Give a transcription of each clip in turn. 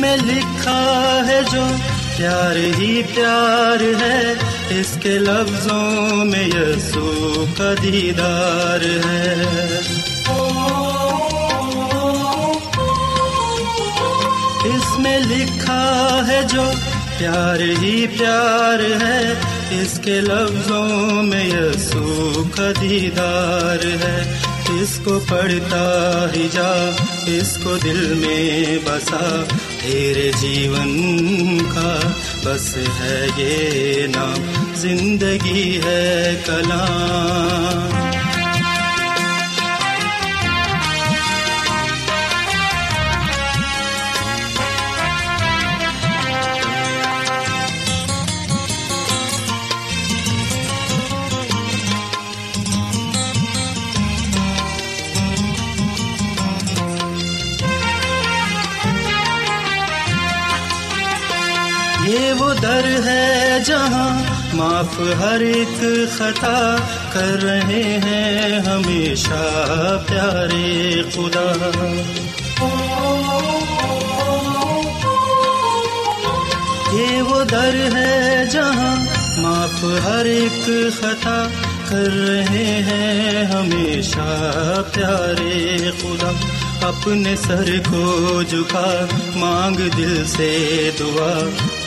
میں لکھا ہے جو پیار ہی پیار ہے، اس کے لفظوں میں یسو کا دیدار ہے۔ اس میں لکھا ہے جو پیار ہی پیار ہے، اس کے لفظوں میں یسو کا دیدار ہے۔ اس کو پڑھتا ہی جا، اس کو دل میں بسا، تیرے جیون کا بس ہے یہ نام، زندگی ہے کلام۔ ہے جہاں معاف ہر ایک خطا کر رہے ہیں ہمیشہ پیارے خدا۔ یہ وہ در ہے جہاں معاف ہر ایک خطا کر رہے ہیں ہمیشہ پیارے خدا۔ اپنے سر کو جھکا، مانگ دل سے دعا۔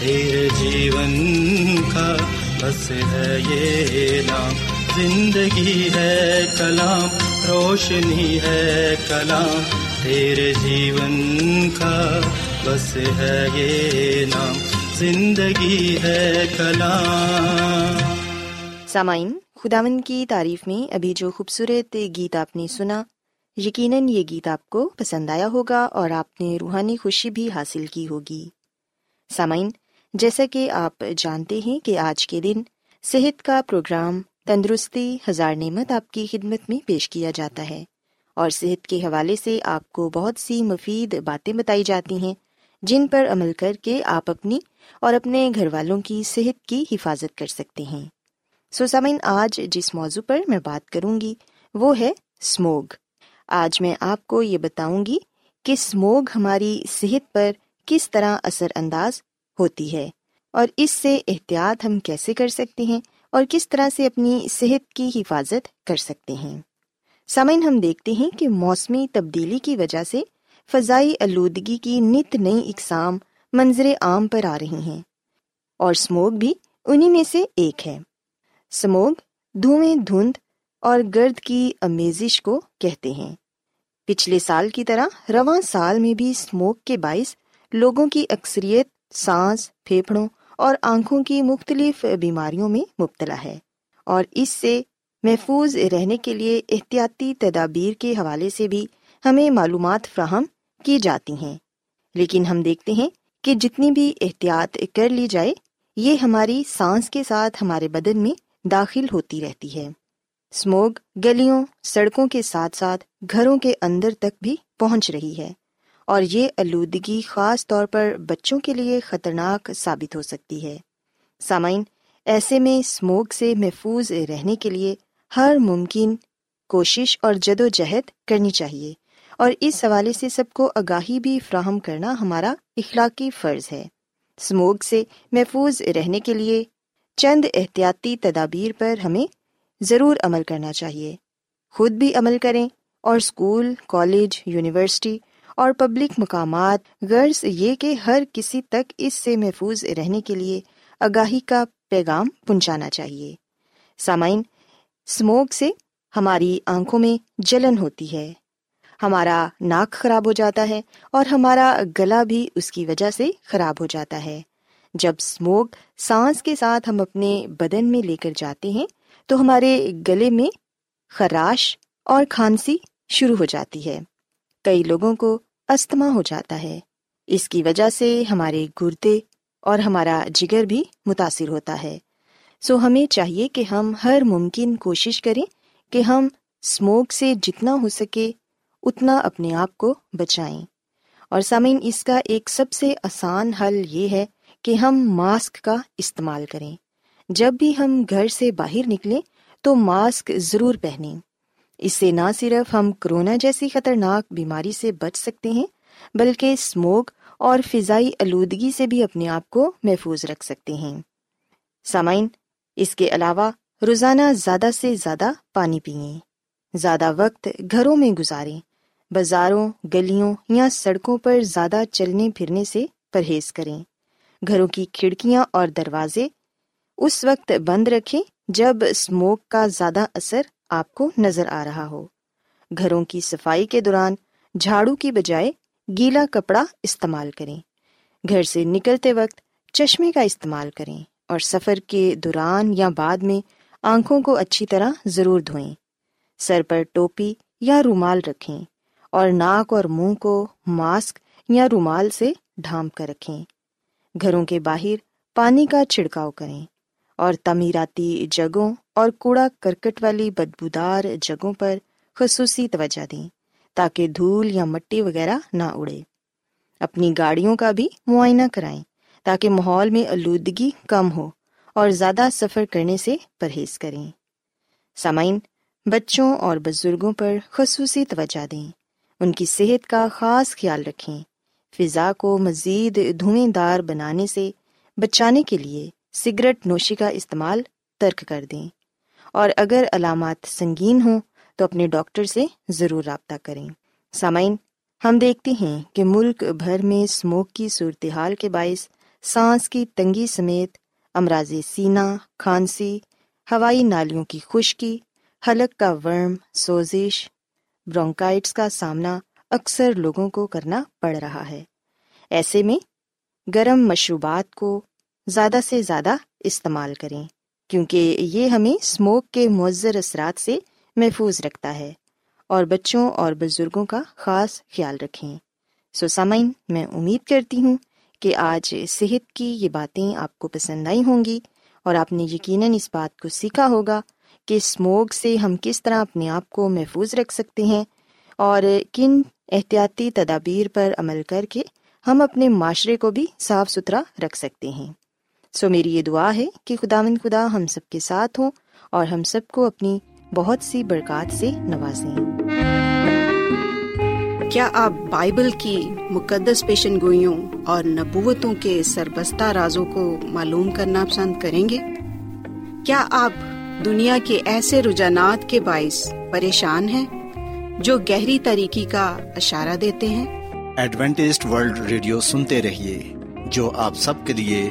تیرے جیون کا بس ہے یہ نام۔ زندگی ہے کلام، روشنی ہے کلام۔ تیرے جیون کا بس ہے یہ نام۔ زندگی ہے کلام۔ سامعین خداون کی تعریف میں ابھی جو خوبصورت گیت آپ نے سنا، یقیناً یہ گیت آپ کو پسند آیا ہوگا اور آپ نے روحانی خوشی بھی حاصل کی ہوگی۔ سامعین جیسا کہ آپ جانتے ہیں کہ آج کے دن صحت کا پروگرام تندرستی ہزار نعمت آپ کی خدمت میں پیش کیا جاتا ہے اور صحت کے حوالے سے آپ کو بہت سی مفید باتیں بتائی جاتی ہیں جن پر عمل کر کے آپ اپنی اور اپنے گھر والوں کی صحت کی حفاظت کر سکتے ہیں۔ سو سامعین، آج جس موضوع پر میں بات کروں گی وہ ہے اسموگ آج میں آپ کو یہ بتاؤں گی کہ اسموگ ہماری صحت پر کس طرح اثر انداز ہوتی ہے۔ اور اس سے احتیاط ہم کیسے کر سکتے ہیں اور کس طرح سے اپنی صحت کی حفاظت کر سکتے ہیں؟ سامعین، ہم دیکھتے ہیں کہ موسمی تبدیلی کی وجہ سے فضائی آلودگی کی نت نئی اقسام منظر عام پر آ رہی ہیں اور اسموگ بھی انہیں میں سے ایک ہے۔ سموگ دھوئیں دھند اور گرد کی امیزش کو کہتے ہیں۔ پچھلے سال کی طرح، رواں سال میں بھی اسموک کے باعث لوگوں کی اکثریت سانس، پھیپھڑوں اور آنکھوں کی مختلف بیماریوں میں مبتلا ہے اور اس سے محفوظ رہنے کے لیے احتیاطی تدابیر کے حوالے سے بھی ہمیں معلومات فراہم کی جاتی ہیں۔ لیکن ہم دیکھتے ہیں کہ جتنی بھی احتیاط کر لی جائے، یہ ہماری سانس کے ساتھ ہمارے بدن میں داخل ہوتی رہتی ہے۔ اسموگ گلیوں، سڑکوں کے ساتھ ساتھ گھروں کے اندر تک بھی پہنچ رہی ہے۔ اور یہ آلودگی خاص طور پر بچوں کے لیے خطرناک ثابت ہو سکتی ہے۔ سامعین، ایسے میں اسموگ سے محفوظ رہنے کے لیے ہر ممکن کوشش اور جد و جہد کرنی چاہیے اور اس حوالے سے سب کو آگاہی بھی فراہم کرنا ہمارا اخلاقی فرض ہے۔ اسموگ سے محفوظ رہنے کے لیے چند احتیاطی تدابیر پر ہمیں ضرور عمل کرنا چاہیے۔ خود بھی عمل کریں اور اسکول، کالج، یونیورسٹی اور پبلک مقامات، غرض یہ کہ ہر کسی تک اس سے محفوظ رہنے کے لیے آگاہی کا پیغام پہنچانا چاہیے۔ سامعین اسموک سے ہماری آنکھوں میں جلن ہوتی ہے۔ ہمارا ناک خراب ہو جاتا ہے اور ہمارا گلا بھی اس کی وجہ سے خراب ہو جاتا ہے۔ جب اسموک سانس کے ساتھ ہم اپنے بدن میں لے کر جاتے ہیں، تو ہمارے گلے میں خراش اور کھانسی شروع ہو جاتی ہے۔ کئی لوگوں کو استھما ہو جاتا ہے۔ اس کی وجہ سے ہمارے گردے اور ہمارا جگر بھی متاثر ہوتا ہے۔ سو ہمیں چاہیے کہ ہم ہر ممکن کوشش کریں کہ ہم اسموک سے جتنا ہو سکے اتنا اپنے آپ کو بچائیں۔ اور سامعین، اس کا ایک سب سے آسان حل یہ ہے کہ ہم ماسک کا استعمال کریں۔ جب بھی ہم گھر سے باہر نکلیں تو ماسک ضرور پہنیں۔ اس سے نہ صرف ہم کرونا جیسی خطرناک بیماری سے بچ سکتے ہیں، بلکہ اسموک اور فضائی آلودگی سے بھی اپنے آپ کو محفوظ رکھ سکتے ہیں۔ سامعین، اس کے علاوہ روزانہ زیادہ سے زیادہ پانی پئیں زیادہ وقت گھروں میں گزاریں۔ بازاروں، گلیوں یا سڑکوں پر زیادہ چلنے پھرنے سے پرہیز کریں۔ گھروں کی کھڑکیاں اور دروازے اس وقت بند رکھیں جب اسموک کا زیادہ اثر آپ کو نظر آ رہا ہو۔ گھروں کی صفائی کے دوران جھاڑو کی بجائے گیلا کپڑا استعمال کریں۔ گھر سے نکلتے وقت چشمے کا استعمال کریں اور سفر کے دوران یا بعد میں آنکھوں کو اچھی طرح ضرور دھوئیں۔ سر پر ٹوپی یا رومال رکھیں اور ناک اور منہ کو ماسک یا رومال سے ڈھانپ کر رکھیں۔ گھروں کے باہر پانی کا چھڑکاؤ کریں اور تعمیراتی جگہوں اور کوڑا کرکٹ والی بدبودار جگہوں پر خصوصی توجہ دیں تاکہ دھول یا مٹی وغیرہ نہ اڑے۔ اپنی گاڑیوں کا بھی معائنہ کرائیں تاکہ ماحول میں آلودگی کم ہو اور زیادہ سفر کرنے سے پرہیز کریں۔ سامعین، بچوں اور بزرگوں پر خصوصی توجہ دیں۔ ان کی صحت کا خاص خیال رکھیں۔ فضا کو مزید دھوئیں دار بنانے سے بچانے کے لیے سگریٹ نوشی کا استعمال ترک کر دیں۔ اور اگر علامات سنگین ہوں تو اپنے ڈاکٹر سے ضرور رابطہ کریں۔ سامعین، ہم دیکھتے ہیں کہ ملک بھر میں اسموک کی صورتحال کے باعث سانس کی تنگی سمیت امراض سینا، کھانسی، ہوائی نالیوں کی خشکی، حلق کا ورم، سوزش، برونکائٹس کا سامنا اکثر لوگوں کو کرنا پڑ رہا ہے۔ ایسے میں گرم مشروبات کو زیادہ سے زیادہ استعمال کریں۔ کیونکہ یہ ہمیں اسموک کے مؤثر اثرات سے محفوظ رکھتا ہے اور بچوں اور بزرگوں کا خاص خیال رکھیں۔ سو سامعین، میں امید کرتی ہوں کہ آج صحت کی یہ باتیں آپ کو پسند آئی ہوں گی اور آپ نے یقیناً اس بات کو سیکھا ہوگا کہ اسموک سے ہم کس طرح اپنے آپ کو محفوظ رکھ سکتے ہیں اور کن احتیاطی تدابیر پر عمل کر کے ہم اپنے معاشرے کو بھی صاف ستھرا رکھ سکتے ہیں۔ سو میری یہ دعا ہے کہ خدا مند خدا ہم سب کے ساتھ ہوں اور ہم سب کو اپنی بہت سی برکات سے نوازیں۔ کیا آپ بائبل کی مقدس پیشن گوئیوں اور نبوتوں کے سربستہ رازوں کو معلوم کرنا پسند کریں گے؟ کیا آپ دنیا کے ایسے رجحانات کے باعث پریشان ہیں جو گہری طریقے کا اشارہ دیتے ہیں؟ ایڈوینٹسٹ ورلڈ ریڈیو سنتے رہیے جو آپ سب کے لیے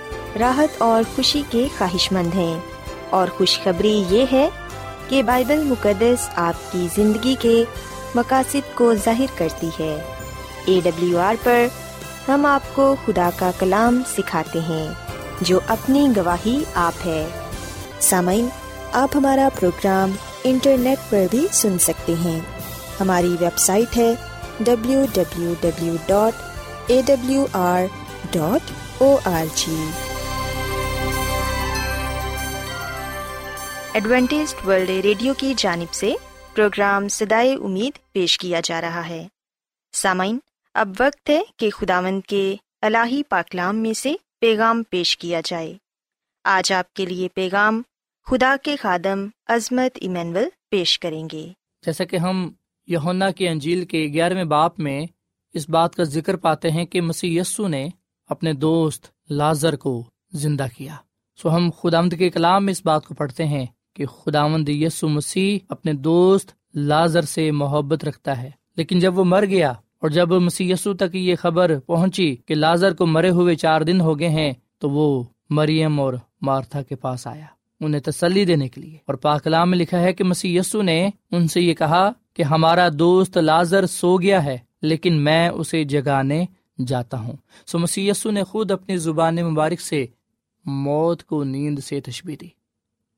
راحت اور خوشی کے خواہش مند ہیں۔ اور خوشخبری یہ ہے کہ بائبل مقدس آپ کی زندگی کے مقاصد کو ظاہر کرتی ہے۔ اے ڈبلیو آر پر ہم آپ کو خدا کا کلام سکھاتے ہیں، جو اپنی گواہی آپ ہے۔ سامعین، آپ ہمارا پروگرام انٹرنیٹ پر بھی سن سکتے ہیں۔ ہماری ویب سائٹ ہے W W W dot A W R dot O R G. Adventist World Radio کی جانب سے پروگرام سدائے امید پیش کیا جا رہا ہے۔ سامعین، اب وقت ہے کہ خداوند کے الہی پاکلام میں سے پیغام پیش کیا جائے۔ آج آپ کے لیے پیغام خدا کے خادم عظمت ایمینول پیش کریں گے۔ جیسا کہ ہم یونا کی انجیل کے گیارہویں باپ میں اس بات کا ذکر پاتے ہیں کہ مسی یسو نے اپنے دوست لازر کو زندہ کیا۔ سو ہم خدا کے کلام میں اس بات کو پڑھتے ہیں۔ کہ خداوند یسو مسیح اپنے دوست لازر سے محبت رکھتا ہے۔ لیکن جب وہ مر گیا اور جب مسی یسو تک یہ خبر پہنچی کہ لازر کو مرے ہوئے چار دن ہو گئے ہیں، تو وہ مریم اور مارتھا کے پاس آیا، انہیں تسلی دینے کے لیے۔ اور پاکلام میں لکھا ہے کہ مسی یسو نے ان سے یہ کہا کہ ہمارا دوست لازر سو گیا ہے، لیکن میں اسے جگانے جاتا ہوں۔ سو مسی یسو نے خود اپنی زبان مبارک سے موت کو نیند سے تشبی دی۔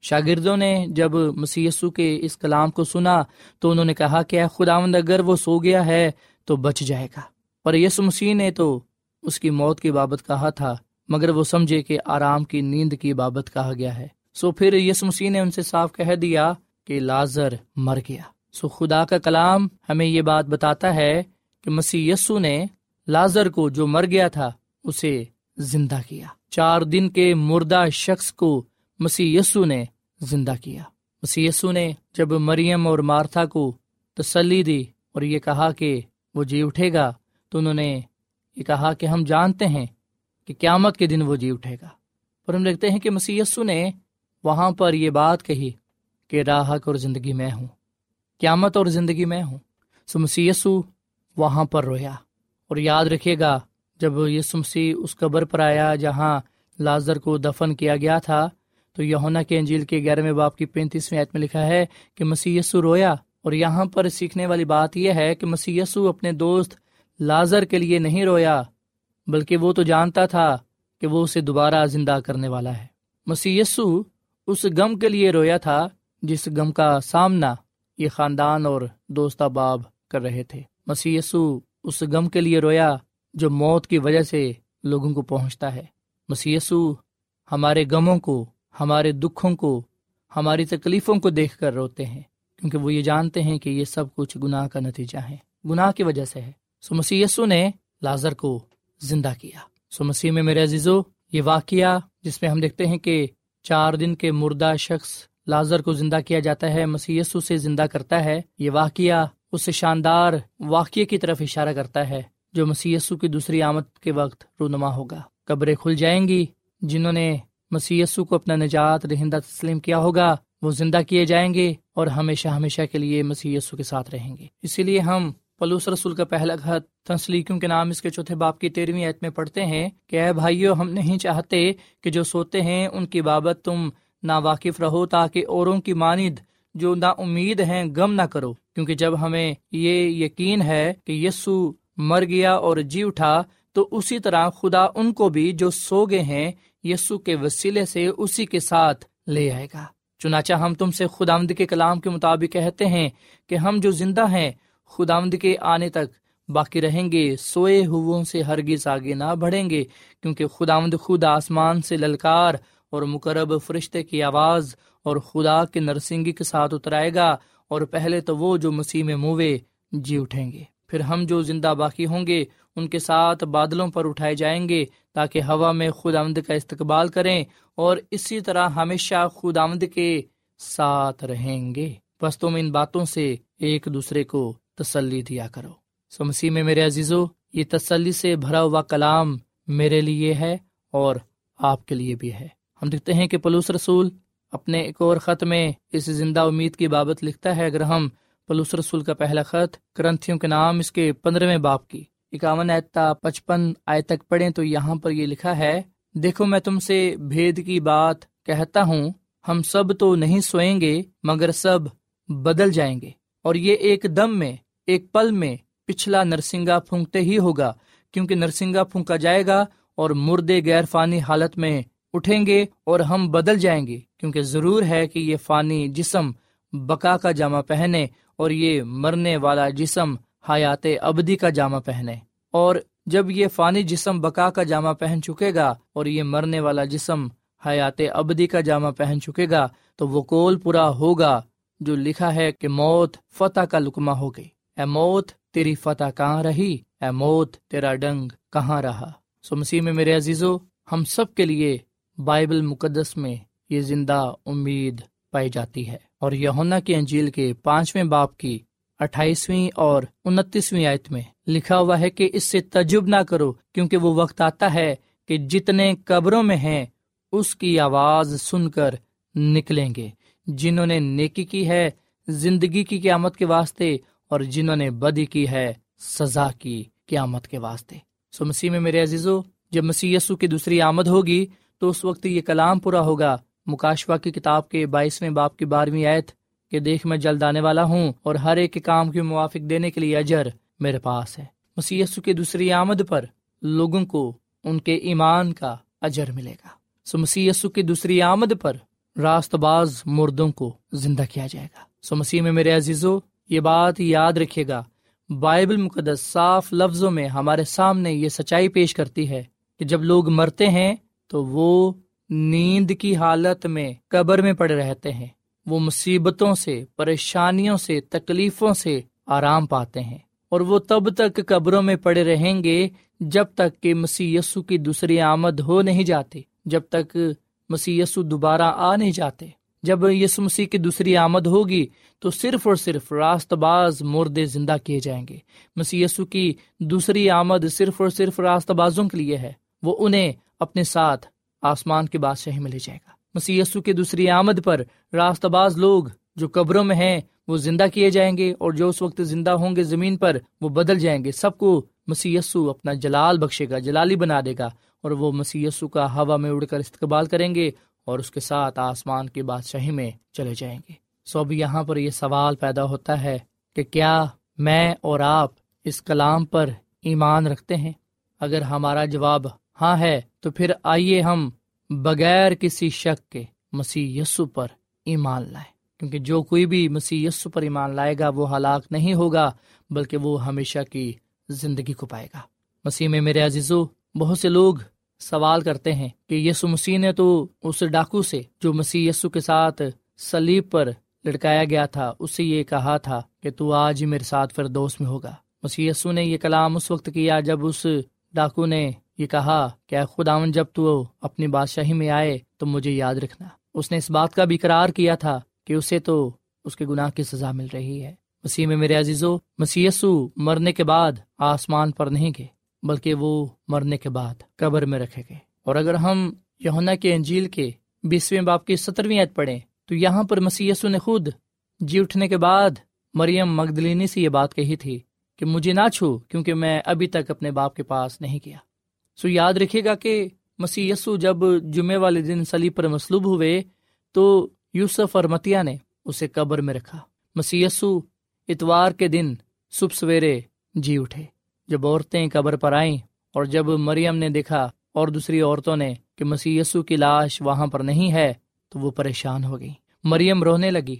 شاگردوں نے جب مسیسو کے اس کلام کو سنا تو انہوں نے کہا کہ خداوند، اگر وہ سو گیا ہے تو بچ جائے گا۔ پر یس مسیح نے تو اس کی موت کی بابت کہا تھا، مگر وہ سمجھے کہ آرام کی نیند کی بابت کہا گیا ہے۔ سو پھر یس مسیح نے ان سے صاف کہہ دیا کہ لازر مر گیا۔ سو خدا کا کلام ہمیں یہ بات بتاتا ہے کہ مسی یسو نے لازر کو جو مر گیا تھا، اسے زندہ کیا۔ چار دن کے مردہ شخص کو مسی یسو نے زندہ کیا۔ مسی یسو نے جب مریم اور مارتھا کو تسلی دی اور یہ کہا کہ وہ جی اٹھے گا، تو انہوں نے یہ کہا کہ ہم جانتے ہیں کہ قیامت کے دن وہ جی اٹھے گا۔ پر ہم لکھتے ہیں کہ مسی یسو نے وہاں پر یہ بات کہی کہ راہک اور زندگی میں ہوں، قیامت اور زندگی میں ہوں۔ سو مسی یسو وہاں پر رویا اور یاد رکھے گا، جب یسو مسیح اس قبر پر آیا جہاں لازر کو دفن کیا گیا تھا تو یونا کے انجیل کے گیارہویں باپ کی پینتیسویں عید میں لکھا ہے کہ مسی رویا اور یہاں پر سیکھنے والی بات یہ ہے کہ مسی اپنے دوست لازر کے لیے نہیں رویا، بلکہ وہ تو جانتا تھا کہ وہ اسے دوبارہ زندہ کرنے والا ہے۔ مسی اس غم کے لیے رویا تھا جس غم کا سامنا یہ خاندان اور دوست باب کر رہے تھے۔ مسی اس غم کے لیے رویا جو موت کی وجہ سے لوگوں کو پہنچتا ہے۔ مسی ہمارے غموں کو ہمارے دکھوں کو، ہماری تکلیفوں کو دیکھ کر روتے ہیں، کیونکہ وہ یہ جانتے ہیں کہ یہ سب کچھ گناہ کا نتیجہ ہے۔ گناہ کی وجہ سے ہے۔ سو مسیح یسو نے لازر کو زندہ کیا۔ سو مسیح میں میرے عزیزو، یہ واقعہ جس میں ہم دیکھتے ہیں کہ چار دن کے مردہ شخص لازر کو زندہ کیا جاتا ہے مسی سے زندہ کرتا ہے۔ یہ واقعہ اس شاندار واقعے کی طرف اشارہ کرتا ہے، جو مسی کی دوسری آمد کے وقت رونما ہوگا۔ قبریں کھل جائیں گی، جنہوں نے مسی کو اپنا نجات رہندہ تسلیم کیا ہوگا، وہ زندہ کیے جائیں گے اور ہمیشہ ہمیشہ کے لیے مسی کے ساتھ رہیں گے۔ اسی لیے ہم پلوس رسول کا پہلا خط تنسلیکوں کے نام اس کے چوتھے باپ کی تیرہویں عید میں پڑھتے ہیں کہ، اے بھائیو، ہم نہیں چاہتے کہ جو سوتے ہیں ان کی بابت تم نا واقف رہو تاکہ اوروں کی ماند جو نا امید ہیں غم نہ کرو۔ کیونکہ جب ہمیں یہ یقین ہے کہ یسو مر گیا اور جی اٹھا، تو اسی طرح خدا ان کو بھی جو سو گئے ہیں یسو کے وسیلے سے اسی کے ساتھ لے آئے گا۔ چنانچہ ہم تم سے خدا کے کلام کے مطابق کہتے ہیں کہ ہم جو زندہ ہیں خدا کے آنے تک باقی رہیں گے، سوئے ہووں سے ہرگز آگے نہ بڑھیں گے، کیونکہ خدا خود آسمان سے للکار اور مقرب فرشتے کی آواز اور خدا کے نرسنگی کے ساتھ اترائے گا اور پہلے تو وہ جو مسیح میں موے جی اٹھیں گے۔ پھر ہم جو زندہ باقی ہوں گے، ان کے ساتھ بادلوں پر اٹھائے جائیں گے تاکہ ہوا میں خود آمد کا استقبال کریں اور اسی طرح ہمیشہ خود آمد کے ساتھ رہیں گے۔ بس تم ان باتوں سے ایک دوسرے کو تسلی دیا کرو۔ سو مسیح میں میرے عزیزو، یہ تسلی سے بھرا ہوا کلام میرے لیے ہے اور آپ کے لیے بھی ہے۔ ہم دیکھتے ہیں کہ پلوس رسول اپنے ایک اور خط میں اس زندہ امید کی بابت لکھتا ہے، اگر ہم پلوس رسول کا پہلا خط کرنتھیوں کے نام اس کے پندرہویں باپ کی اکاون آیتا پچپن آئے تک پڑھیں تو یہاں پر یہ لکھا ہے، دیکھو میں تم سے بھید کی بات کہتا ہوں، ہم سب تو نہیں سوئیں گے، مگر سب بدل جائیں گے۔ اور یہ ایک دم میں، ایک پل میں پچھلا نرسنگا پھونکتے ہی ہوگا، کیونکہ نرسنگا پھونکا جائے گا اور مردے غیر فانی حالت میں اٹھیں گے اور ہم بدل جائیں گے، کیونکہ ضرور ہے کہ یہ فانی جسم بکا کا جامع پہنے اور یہ مرنے والا جسم حیات ابدی کا جامع پہنے۔ اور جب یہ فانی جسم بکا کا جامع پہن چکے گا اور یہ مرنے والا جسم حیات ابدی کا جامع پہن چکے گا، تو وہ کول پورا ہوگا جو لکھا ہے کہ موت فتح کا لکما ہو گئی۔ اے موت، تیری فتح کہاں رہی؟ اے موت، تیرا ڈنگ کہاں رہا؟ سو مسیح میں میرے عزیزو، ہم سب کے لیے بائبل مقدس میں یہ زندہ امید پائی جاتی ہے۔ اور یونا کی انجیل کے پانچویں باپ کی اٹھائیسویں اور انتیسویں آیت میں لکھا ہوا ہے کہ اس سے تجب نہ کرو کیونکہ وہ وقت آتا ہے کہ جتنے قبروں میں ہیں، اس کی آواز سن کر نکلیں گے۔ جنہوں نے نیکی کی ہے، زندگی کی قیامت کے واسطے، اور جنہوں نے بدی کی ہے، سزا کی قیامت کے واسطے۔ سو مسیح میں میرے عزیزو، جب مسیح یسو کی دوسری آمد ہوگی، تو اس وقت یہ کلام پورا ہوگا۔ مکاشوا کی کتاب کے بائیسویں باپ کی بارہویں آیت کہ دیکھ میں جلد آنے والا ہوں اور ہر ایک کام کے موافق دینے کے لیے اجر میرے پاس ہے۔ مسی کی دوسری آمد پر لوگوں کو ان کے ایمان کا اجر ملے گا۔ سو مسی کی دوسری آمد پر راست باز مردوں کو زندہ کیا جائے گا۔ سو مسیح میں میرے عزیزو، یہ بات یاد رکھے گا۔ بائبل مقدس صاف لفظوں میں ہمارے سامنے یہ سچائی پیش کرتی ہے کہ جب لوگ مرتے ہیں تو وہ نیند کی حالت میں قبر میں پڑے رہتے ہیں۔ وہ مصیبتوں سے، پریشانیوں سے، تکلیفوں سے آرام پاتے ہیں۔ اور وہ تب تک قبروں میں پڑے رہیں گے جب تک کہ مسی کی دوسری آمد ہو نہیں جاتی، جب تک مسی دوبارہ آ نہیں جاتے۔ جب یسو مسیح کی دوسری آمد ہوگی تو صرف اور صرف راست باز مردے زندہ کیے جائیں گے۔ مسی کی دوسری آمد صرف اور صرف راست بازوں کے لیے ہے۔ وہ انہیں اپنے ساتھ آسمان کے بادشاہی میں لے جائے گا۔ مسی کی دوسری آمد پر راست باز لوگ جو قبروں میں ہیں، وہ زندہ کیے جائیں گے اور جو اس وقت زندہ ہوں گے زمین پر، وہ بدل جائیں گے۔ سب کو مسی اپنا جلال بخشے گا، جلالی بنا دے گا اور وہ مسی کا ہوا میں اڑ کر استقبال کریں گے اور اس کے ساتھ آسمان کی بادشاہی میں چلے جائیں گے۔ سو اب یہاں پر یہ سوال پیدا ہوتا ہے کہ کیا میں اور آپ اس کلام پر ایمان رکھتے ہیں؟ اگر ہمارا جواب ہاں ہے، تو پھر آئیے ہم بغیر کسی شک کے مسیح یسو پر ایمان لائیں کیونکہ جو کوئی بھی مسیح یسو پر ایمان لائے گا، وہ ہلاک نہیں ہوگا، بلکہ وہ ہمیشہ کی زندگی کو پائے گا۔ مسیح میں میرے عزیزو، بہت سے لوگ سوال کرتے ہیں کہ یسو مسیح نے تو اس ڈاکو سے جو مسیح یسو کے ساتھ سلیب پر لٹکایا گیا تھا اس سے یہ کہا تھا کہ تو آج ہی میرے ساتھ پھر دوست میں ہوگا۔ مسیح یسو نے یہ کلام اس وقت کیا جب اس ڈاکو نے یہ کہا کہ خداون جب تو اپنی بادشاہی میں آئے تو مجھے یاد رکھنا۔ اس نے اس بات کا بھی قرار کیا تھا کہ اسے تو اس کے گناہ کی سزا مل رہی ہے۔ مسیح میں میرے عزیزو مسیسو مرنے کے بعد آسمان پر نہیں گئے، بلکہ وہ مرنے کے بعد قبر میں رکھے گئے۔ اور اگر ہم یونا کے انجیل کے بیسویں باپ کی سترویں عید پڑھیں، تو یہاں پر مسیسو نے خود جی اٹھنے کے بعد مریم مغدلینی سے یہ بات کہی تھی کہ مجھے نہ چھو کیونکہ میں ابھی تک اپنے باپ کے پاس نہیں کیا سو یاد رکھے گا کہ مسی یسو جب جمعے والے دن سلی پر مصلوب ہوئے تو یوسف اور متیا نے اسے قبر میں رکھا۔ مسی یسو اتوار کے دن صبح سویرے جی اٹھے۔ جب عورتیں قبر پر آئیں اور جب مریم نے دیکھا اور دوسری عورتوں نے کہ مسی یسو کی لاش وہاں پر نہیں ہے تو وہ پریشان ہو گئی مریم رونے لگی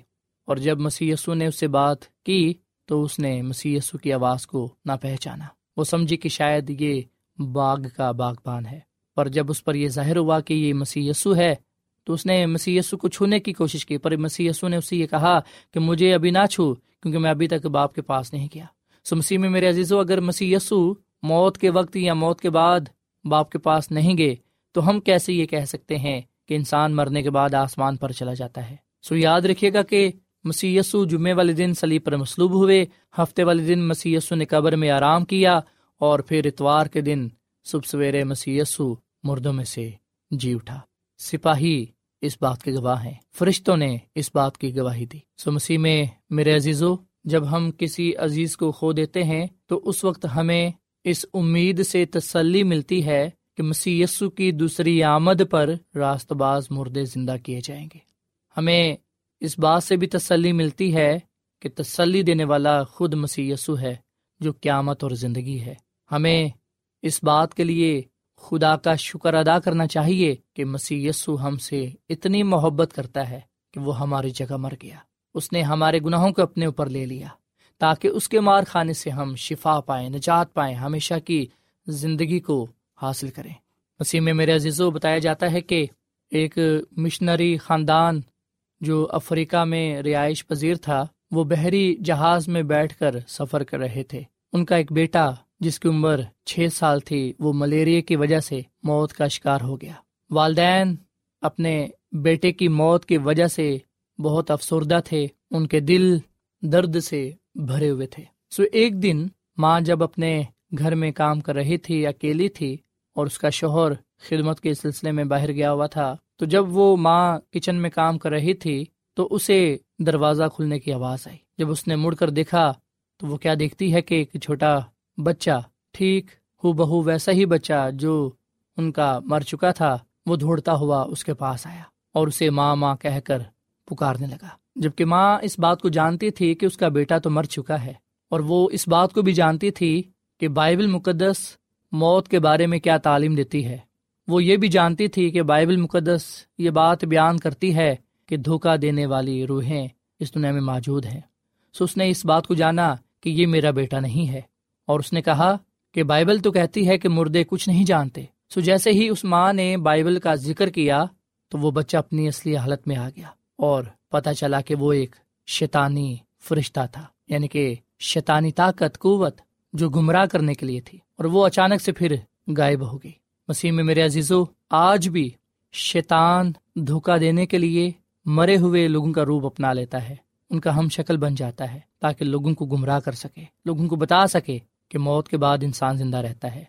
اور جب مسی یسو نے اس سے بات کی تو اس نے مسی یسو کی آواز کو نہ پہچانا وہ سمجھی کہ شاید یہ باغ کا باغبان ہے۔ پر جب اس پر یہ ظاہر ہوا کہ یہ مسی یسو ہے، تو اس نے مسی یسو کو چھونے کی کوشش کی۔ پر مسی یسو نے اسے یہ کہا کہ مجھے ابھی نہ چھو، کیونکہ میں ابھی تک باپ کے پاس نہیں کیا سو مسیح میں میرے عزیز اگر مسی یسو موت کے وقت یا موت کے بعد باپ کے پاس نہیں گئے، تو ہم کیسے یہ کہہ سکتے ہیں کہ انسان مرنے کے بعد آسمان پر چلا جاتا ہے؟ سو یاد رکھیے گا کہ مسی یسو جمعے والے دن سلیب پر مصلوب ہوئے۔ ہفتے والے دن مسی یسو نے قبر میں آرام کیا اور پھر اتوار کے دن صبح سویرے مسی یسو مردوں میں سے جی اٹھا۔ سپاہی اس بات کے گواہ ہیں۔ فرشتوں نے اس بات کی گواہی دی۔ سو مسیح میں، میرے عزیزو، جب ہم کسی عزیز کو کھو دیتے ہیں، تو اس وقت ہمیں اس امید سے تسلی ملتی ہے کہ مسیح یسو کی دوسری آمد پر راست باز مردے زندہ کیے جائیں گے۔ ہمیں اس بات سے بھی تسلی ملتی ہے کہ تسلی دینے والا خود مسیح یسو ہے، جو قیامت اور زندگی ہے۔ ہمیں اس بات کے لیے خدا کا شکر ادا کرنا چاہیے کہ مسیح یسو ہم سے اتنی محبت کرتا ہے کہ وہ ہماری جگہ مر گیا۔ اس نے ہمارے گناہوں کو اپنے اوپر لے لیا تاکہ اس کے مار خانے سے ہم شفا پائیں، نجات پائیں، ہمیشہ کی زندگی کو حاصل کریں۔ مسیح میں میرے عزیز و بتایا جاتا ہے کہ ایک مشنری خاندان جو افریقہ میں رہائش پذیر تھا، وہ بحری جہاز میں بیٹھ کر سفر کر رہے تھے۔ ان کا ایک بیٹا جس کی عمر چھ سال تھی، وہ ملیریا کی وجہ سے موت کا شکار ہو گیا۔ والدین اپنے بیٹے کی موت کی وجہ سے بہت افسردہ تھے، ان کے دل درد سے بھرے ہوئے تھے۔ سو ایک دن ماں جب اپنے گھر میں کام کر رہی تھی، اکیلی تھی اور اس کا شوہر خدمت کے سلسلے میں باہر گیا ہوا تھا، تو جب وہ ماں کچن میں کام کر رہی تھی، تو اسے دروازہ کھلنے کی آواز آئی۔ جب اس نے مڑ کر دیکھا، تو وہ کیا دیکھتی ہے کہ ایک چھوٹا بچہ، ٹھیک ہو بہو ویسا ہی بچہ جو ان کا مر چکا تھا، وہ دوڑتا ہوا اس کے پاس آیا اور اسے ماں ماں کہہ کر پکارنے لگا۔ جبکہ ماں اس بات کو جانتی تھی کہ اس کا بیٹا تو مر چکا ہے، اور وہ اس بات کو بھی جانتی تھی کہ بائبل مقدس موت کے بارے میں کیا تعلیم دیتی ہے۔ وہ یہ بھی جانتی تھی کہ بائبل مقدس یہ بات بیان کرتی ہے کہ دھوکہ دینے والی روحیں اس دنیا میں موجود ہیں۔ سو اس نے اس بات کو جانا کہ یہ میرا بیٹا نہیں ہے۔ اور اس نے کہا کہ بائبل تو کہتی ہے کہ مردے کچھ نہیں جانتے۔ سو جیسے ہی اس ماں نے بائبل کا ذکر کیا تو وہ بچہ اپنی اصلی حالت میں آ گیا اور پتا چلا کہ وہ ایک شیطانی فرشتہ تھا یعنی کہ شیطانی طاقت، قوت جو گمراہ کرنے کے لیے تھی۔ اور وہ اچانک سے پھر غائب ہو گئی۔ مسیح میں میرے عزیزو، آج بھی شیطان دھوکا دینے کے لیے مرے ہوئے لوگوں کا روپ اپنا لیتا ہے۔ ان کا ہم شکل بن جاتا ہے تاکہ لوگوں کو گمراہ کر سکے، لوگوں کو بتا سکے کہ موت کے بعد انسان زندہ رہتا ہے۔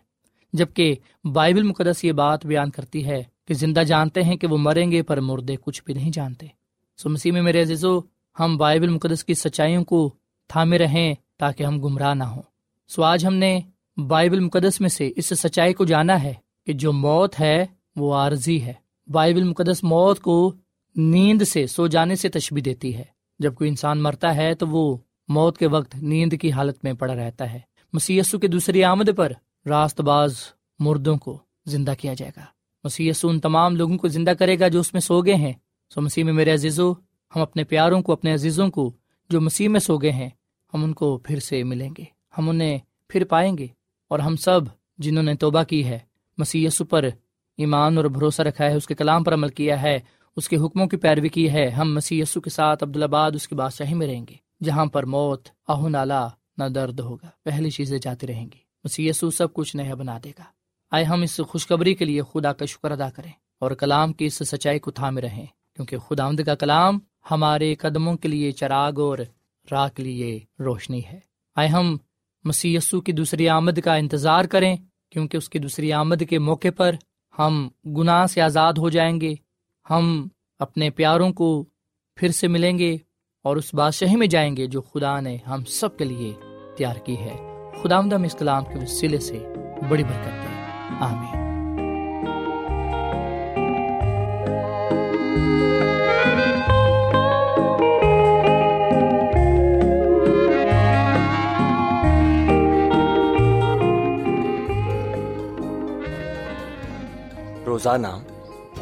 جبکہ بائبل مقدس یہ بات بیان کرتی ہے کہ زندہ جانتے ہیں کہ وہ مریں گے پر مردے کچھ بھی نہیں جانتے۔ سو مسیح میں میرے عزیزو، ہم بائبل مقدس کی سچائیوں کو تھامے رہیں تاکہ ہم گمراہ نہ ہوں۔ سو آج ہم نے بائبل مقدس میں سے اس سچائی کو جانا ہے کہ جو موت ہے وہ عارضی ہے۔ بائبل مقدس موت کو نیند سے، سو جانے سے تشبی دیتی ہے۔ جب کوئی انسان مرتا ہے تو وہ موت کے وقت نیند کی حالت میں پڑا رہتا ہے۔ مسیسو کے دوسری آمد پر راست باز مردوں کو زندہ کیا جائے گا۔ مسیسو ان تمام لوگوں کو زندہ کرے گا جو اس میں سو گئے ہیں۔ سو مسیح میں میرے عزیزو، ہم اپنے پیاروں کو، اپنے عزیزوں کو جو مسیح میں سو گئے ہیں، ہم ان کو پھر سے ملیں گے۔ ہم انہیں پھر پائیں گے۔ اور ہم سب جنہوں نے توبہ کی ہے مسی پر ایمان اور بھروسہ رکھا ہے، اس کے کلام پر عمل کیا ہے، اس کے حکموں کی پیروی کی ہے۔ ہم مسی کے ساتھ عبدالآباد، اس کی بادشاہی میں رہیں گے، جہاں پر موت آہ نالا نہ درد ہوگا، پہلی چیزیں جاتی رہیں گی۔ مسی سب کچھ نیا بنا دے گا۔ آئے ہم اس خوشخبری کے لیے خدا کا شکر ادا کریں اور کلام کی اس سچائی کو تھامے رہیں، کیونکہ خدا آمد کا کلام ہمارے قدموں کے لیے چراغ اور راہ کے لیے روشنی ہے۔ آئے ہم مسی کی دوسری آمد کا انتظار کریں، کیونکہ اس کی دوسری آمد کے موقع پر ہم گناہ سے آزاد ہو جائیں گے۔ ہم اپنے پیاروں کو پھر سے ملیں گے اور اس بادشاہی میں جائیں گے جو خدا نے ہم سب کے لیے تیار کی ہے۔ خدا مدم اس کلام کے وسیلے سے بڑی برکت ہے آمین۔ روزانہ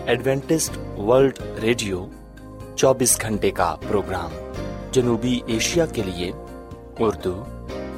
ایڈوینٹسٹ ورلڈ ریڈیو چوبیس گھنٹے کا پروگرام جنوبی ایشیا کے لیے اردو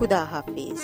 خدا حافظ